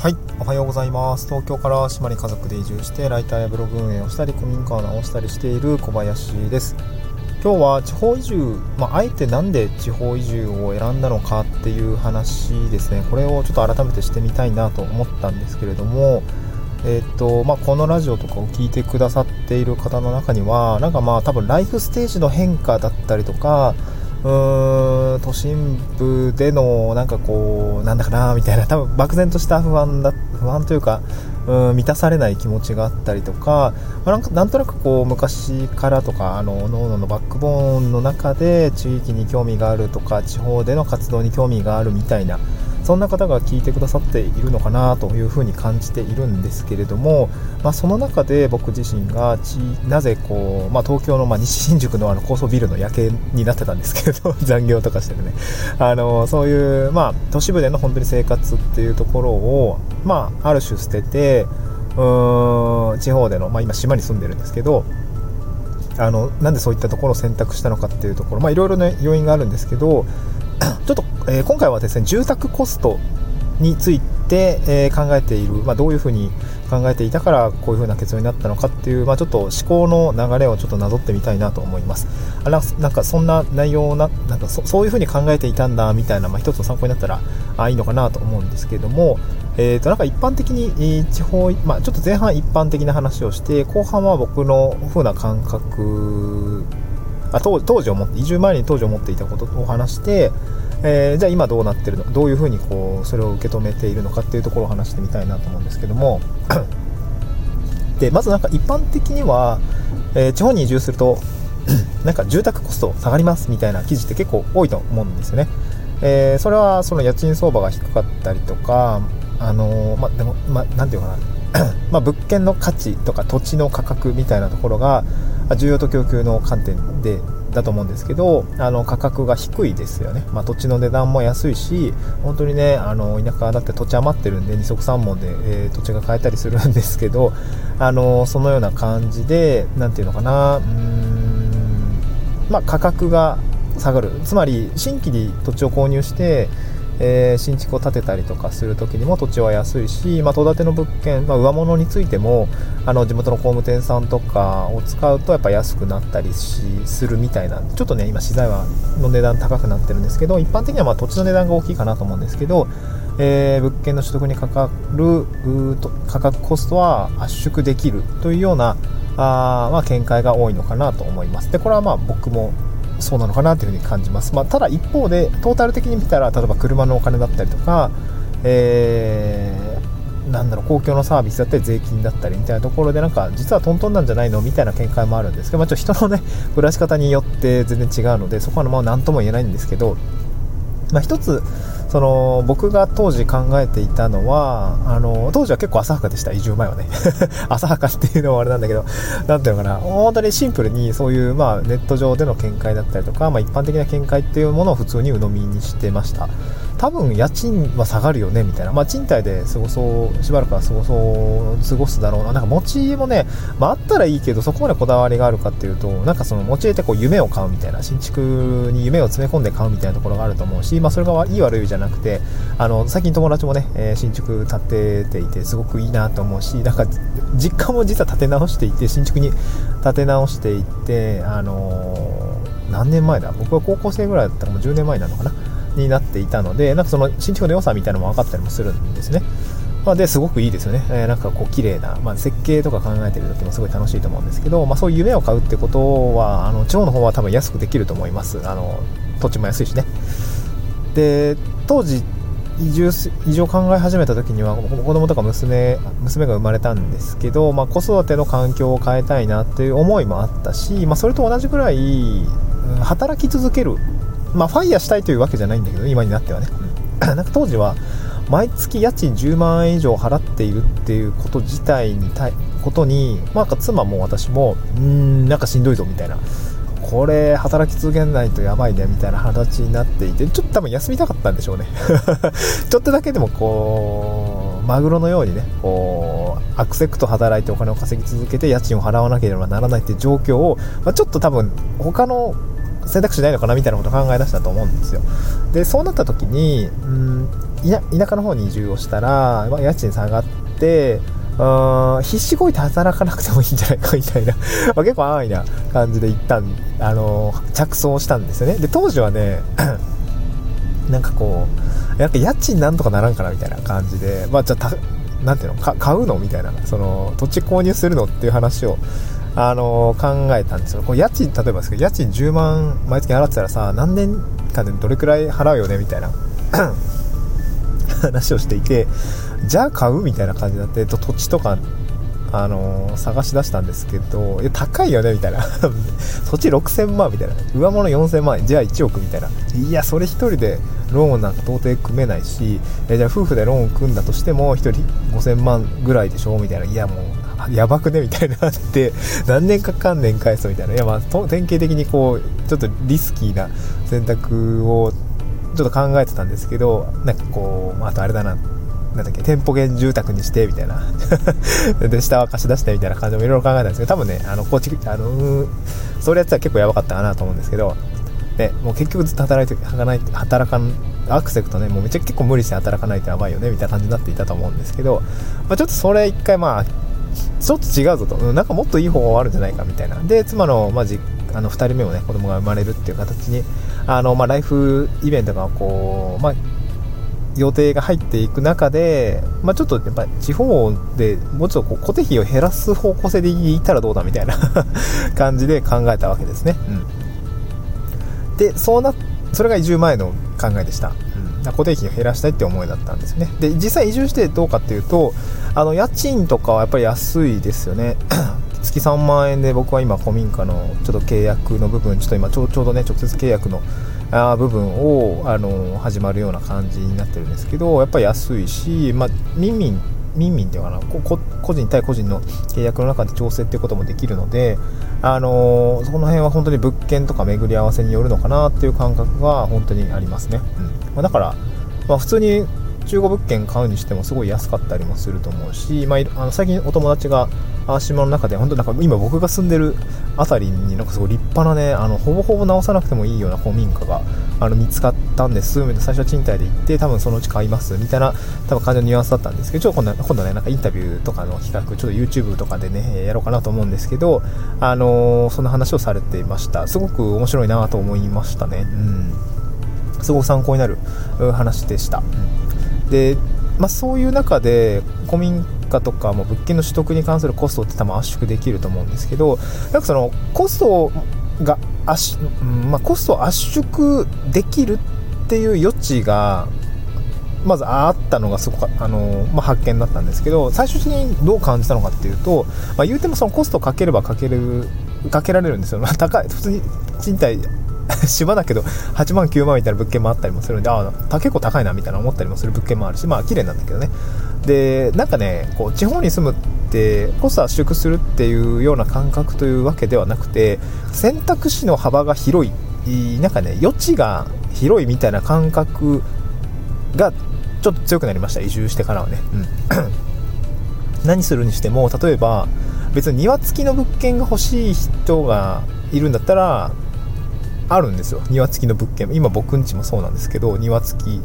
はい。おはようございます。東京から島に家族で移住してライターやブログ運営をしたり古民家を直したりしている小林です。今日は地方移住、まあ、あえてなんで地方移住を選んだのかっていう話ですね。これをちょっと改めてしてみたいなと思ったんですけれどもえーとまあ、このラジオとかを聞いてくださっている方の中にはなんかまあ多分ライフステージの変化だったりとかうーん都心部でのなんかこうなんだかなみたいな多分漠然とした不安だ不安というかうん満たされない気持ちがあったりとか,、まあ、なんかなんとなくこう昔からとかあの脳のバックボーンの中で地域に興味があるとか地方での活動に興味があるみたいなそんな方が聞いてくださっているのかなというふうに感じているんですけれども、まあ、その中で僕自身がなぜこう、まあ、東京の、まあ、西新宿のあの高層ビルの夜景になってたんですけど 残業とかしてるね。あのそういう、まあ、都市部での本当に生活っていうところを、まあ、ある種捨ててうーん地方での、まあ、今島に住んでるんですけどあのなんでそういったところを選択したのかっていうところ、まあ、いろいろな要因があるんですけどちょっと、えー、今回はですね住宅コストについて、えー、考えている、まあ、どういうふうに考えていたからこういうふうな結論になったのかっていう、まあ、ちょっと思考の流れをちょっとなぞってみたいなと思います。あらなんかそんな内容ななんかそういうふうに考えていたんだみたいな、まあ、一つの参考になったらあいいのかなと思うんですけども、えー、となんか一般的に地方、まあ、ちょっと前半一般的な話をして後半は僕の風な感覚あ当当時思って移住前に当時思っていたことを話して、えー、じゃあ今どうなってるの？どういうふうにこうそれを受け止めているのかっていうところを話してみたいなと思うんですけども。でまずなんか一般的には、えー、地方に移住すると なんか住宅コスト下がりますみたいな記事って結構多いと思うんですよね。えー、それはその家賃相場が低かったりとか、あのー、までも、まあ、ていうかな。ま、物件の価値とか土地の価格みたいなところが需要と供給の観点でだと思うんですけどあの価格が低いですよね、まあ、土地の値段も安いし本当にねあの田舎だって土地余ってるんで二足三門で、えー、土地が買えたりするんですけど あのそのような感じで何て言うのかなうーん、まあ、価格が下がる。つまり新規に土地を購入してえー、新築を建てたりとかする時にも土地は安いし、まあ、戸建ての物件、まあ、上物についてもあの地元の工務店さんとかを使うとやっぱ安くなったりしするみたいなちょっとね今資材はの値段高くなってるんですけど一般的にはま土地の値段が大きいかなと思うんですけど、えー、物件の取得にかかる価格コストは圧縮できるというようなあ、ま、見解が多いのかなと思います。でこれはまあ僕もそうなのかなというふうに感じます、まあ、ただ一方でトータル的に見たら例えば車のお金だったりとか、えー、なんだろう公共のサービスだったり税金だったりみたいなところでなんか実はトントンなんじゃないのみたいな見解もあるんですけど、まあ、ちょっと人のね暮らし方によって全然違うのでそこはまあ何とも言えないんですけど、まあ、一つその僕が当時考えていたのはあの当時は結構浅はかでした。移住前はね。浅はかっていうのはあれなんだけど何ていうのかな。本当にシンプルにそういう、まあ、ネット上での見解だったりとか、まあ、一般的な見解っていうものを普通に鵜呑みにしてました。多分家賃は下がるよねみたいな、まあ、賃貸で過ごそうしばらくは過ごそう過ごすだろうな。なんか持ち家もね、まあ、ったらいいけどそこまでこだわりがあるかっていうとなんかその持ち家ってこう夢を買うみたいな新築に夢を詰め込んで買うみたいなところがあると思うし、まあ、それがいい悪いじゃなくてあの最近友達もね、えー、新築建てていてすごくいいなと思うしなんか実家も実は建て直していて新築に建て直していってあのー、何年前だ？僕は高校生ぐらいだったらもう10年前なのかな？になっていたのでなんかその新築の良さみたいなのも分かったりもするんですね。まあ、ですごくいいですよね、えー、なんかこう綺麗な、まあ、設計とか考えてる時もすごい楽しいと思うんですけど、まあ、そういう夢を買うってことはあの地方の方は多分安くできると思います。あの土地も安いしね。で当時移住移住を考え始めた時には子供とか娘娘が生まれたんですけど、まあ、子育ての環境を変えたいなっていう思いもあったし、まあ、それと同じぐらい働き続けるまあ、ファイヤーしたいというわけじゃないんだけど、今になってはね。なんか当時は、毎月家賃10万円以上払っているっていうこと自体にたい、ことに、まあ、妻も私も、うーん、なんかしんどいぞみたいな。これ、働き続けないとやばいね、みたいな形になっていて、ちょっと多分休みたかったんでしょうね。ちょっとだけでもこう、マグロのようにね、こう、アクセクト働いてお金を稼ぎ続けて家賃を払わなければならないっていう状況を、まあ、ちょっと多分他の選択肢ないのかなみたいなことを考え出したと思うんですよ。でそうなった時にうん田舎の方に移住をしたら、まあ、家賃下がってあ必死こいて働かなくてもいいんじゃないかみたいな ま結構安易な感じで一旦、あのー、着想したんですよね。で当時はね なんかこうなんか家賃なんとかならんかなみたいな感じでまあじゃあなていうの買うのみたいなその土地購入するのっていう話をあの、考えたんですよこう家賃例えばですけど家賃10万毎月払ってたらさ何年間でどれくらい払うよねみたいな 話をしていてじゃあ買うみたいな感じになって土地とかあのー、探し出したんですけど、いや、高いよねみたいな。土地6000万みたいな。上物4000万円、じゃあ1億みたいな。いや、それ1人でローンなんか到底組めないし、えじゃあ夫婦でローン組んだとしても、1人5000万ぐらいでしょみたいな。いや、もう、やばくね？みたいなって、何年かかんねん返すみたいな。いや、まあ、典型的にこう、ちょっとリスキーな選択をちょっと考えてたんですけど、なんかこう、あとあれだな、なんだっけ、店舗兼住宅にして、みたいな。で、下は貸し出してみたいな感じもいろいろ考えたんですけど、多分ね、あの、構築、あの、うん、それやったら結構やばかったかなと思うんですけど、ね、もう結局ずっと働いて、働い、働かん、アクセクトね、もうめっちゃ結構無理して働かないとやばいよね、みたいな感じになっていたと思うんですけど、まあ、ちょっとそれ一回まあ、ちょっと違うぞと、なんかもっといい方法あるんじゃないかみたいな。で、妻の、まあ、じあの2人目もね、子供が生まれるっていう形に、あの、まあ、ライフイベントがこう、まあ、予定が入っていく中で、まあ、ちょっとやっぱ地方でもうちょっとこう固定費を減らす方向性でいったらどうだみたいな 感じで考えたわけですね。うん、で、そうな、それが移住前の考えでした。固定費を減らしたいって思いだったんですね。で、実際移住してどうかっていうと、あの、家賃とかはやっぱり安いですよね。月3万円で僕は今古民家のちょっと契約の部分、ちょっと今ちょうどね、直接契約のあ部分をあの始まるような感じになってるんですけどやっぱり安いし、まあ、民民民民っていうかな個人対個人の契約の中で調整っていうこともできるので、あのその辺は本当に物件とか巡り合わせによるのかなっていう感覚が本当にありますね、うん。まあ、だから、まあ、普通に中古物件買うにしてもすごい安かったりもすると思うし、まあ、あの最近お友達が島の中で本当なんか今僕が住んでる辺りになんかすごい立派なねあのほぼほぼ直さなくてもいいような古民家があの見つかったんです最初は賃貸で行って多分そのうち買いますみたいな多分感じのニュアンスだったんですけどちょっと今度今度ねなんかインタビューとかの企画ちょっと YouTube とかでねやろうかなと思うんですけどあのー、そんな話をされていました。すごく面白いなと思いましたね。うん。すごく参考になる話でした、うん。で、まあ、そういう中で古民家とかも物件の取得に関するコストって多分圧縮できると思うんですけどなんかそのコストが圧、まあ、コストを圧縮できるっていう余地がまずあったのがすごくあの、まあ、発見だったんですけど最終的にどう感じたのかっていうと、まあ、言うてもそのコストをかければかけるかけられるんですよ、まあ、高い普通に賃貸 島だけど8万9万みたいな物件もあったりもするんでああ結構高いなみたいな思ったりもする物件もあるしまあ綺麗なんだけどね。でなんかねこう地方に住むってコスト圧縮するっていうような感覚というわけではなくて選択肢の幅が広い。なんかね余地が広いみたいな感覚がちょっと強くなりました。移住してからはね、うん、何するにしても例えば別に庭付きの物件が欲しい人がいるんだったらあるんですよ。庭付きの物件。今僕んちもそうなんですけど庭付き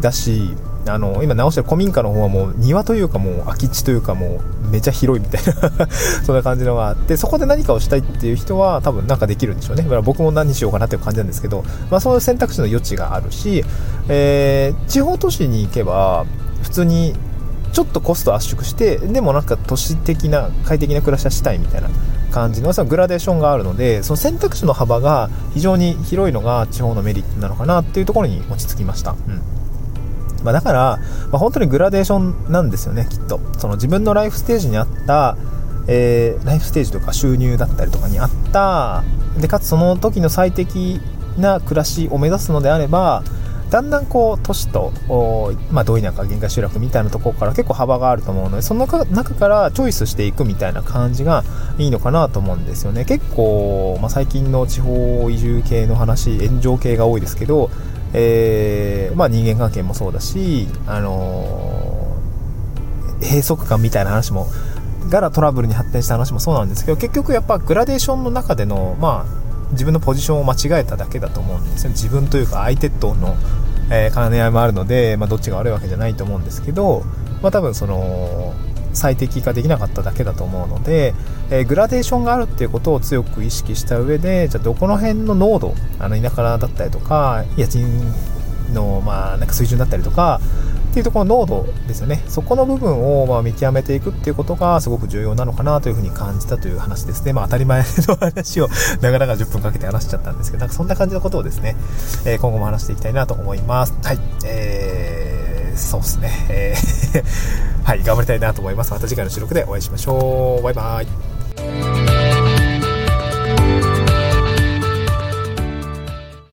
だしあの今直してる古民家の方はもう庭というかもう空き地というかもうめちゃ広いみたいな そんな感じのがあってそこで何かをしたいっていう人は多分なんかできるんでしょうね。だから僕も何しようかなっていう感じなんですけど、まあ、そういう選択肢の余地があるし、えー、地方都市に行けば普通にちょっとコスト圧縮してでもなんか都市的な快適な暮らしはしたいみたいな感じのそのグラデーションがあるのでその選択肢の幅が非常に広いのが地方のメリットなのかなっていうところに落ち着きました。うんまあ、だから、まあ、本当にグラデーションなんですよねきっとその自分のライフステージにあった、えー、ライフステージとか収入だったりとかにあったでかつその時の最適な暮らしを目指すのであればだんだんこう都市と、まあ、どういうなんか限界集落みたいなところから結構幅があると思うのでその中からチョイスしていくみたいな感じがいいのかなと思うんですよね。結構、まあ、最近の地方移住系の話炎上系が多いですけど、えー、まあ、人間関係もそうだし、あのー、閉塞感みたいな話もからトラブルに発展した話もそうなんですけど結局やっぱグラデーションの中でのまあ自分のポジションを間違えただけだと思うんですよ。自分というか相手とのえー、兼ね合いもあるので、まあ、どっちが悪いわけじゃないと思うんですけど、まあ、多分その最適化できなかっただけだと思うので、えー、グラデーションがあるっていうことを強く意識した上でじゃあどこの辺の濃度あの田舎だったりとか家賃の、まあ、なんか水準だったりとかっていうところの濃度ですよね。そこの部分をま見極めていくっていうことがすごく重要なのかなというふうに感じたという話ですね。まあ当たり前の話を なかなか10分かけて話しちゃったんですけどなんかそんな感じのことをですね、え、今後も話していきたいなと思います。はい。えー、そうですね、えー はい。頑張りたいなと思います。また次回の収録でお会いしましょう。バイバイ。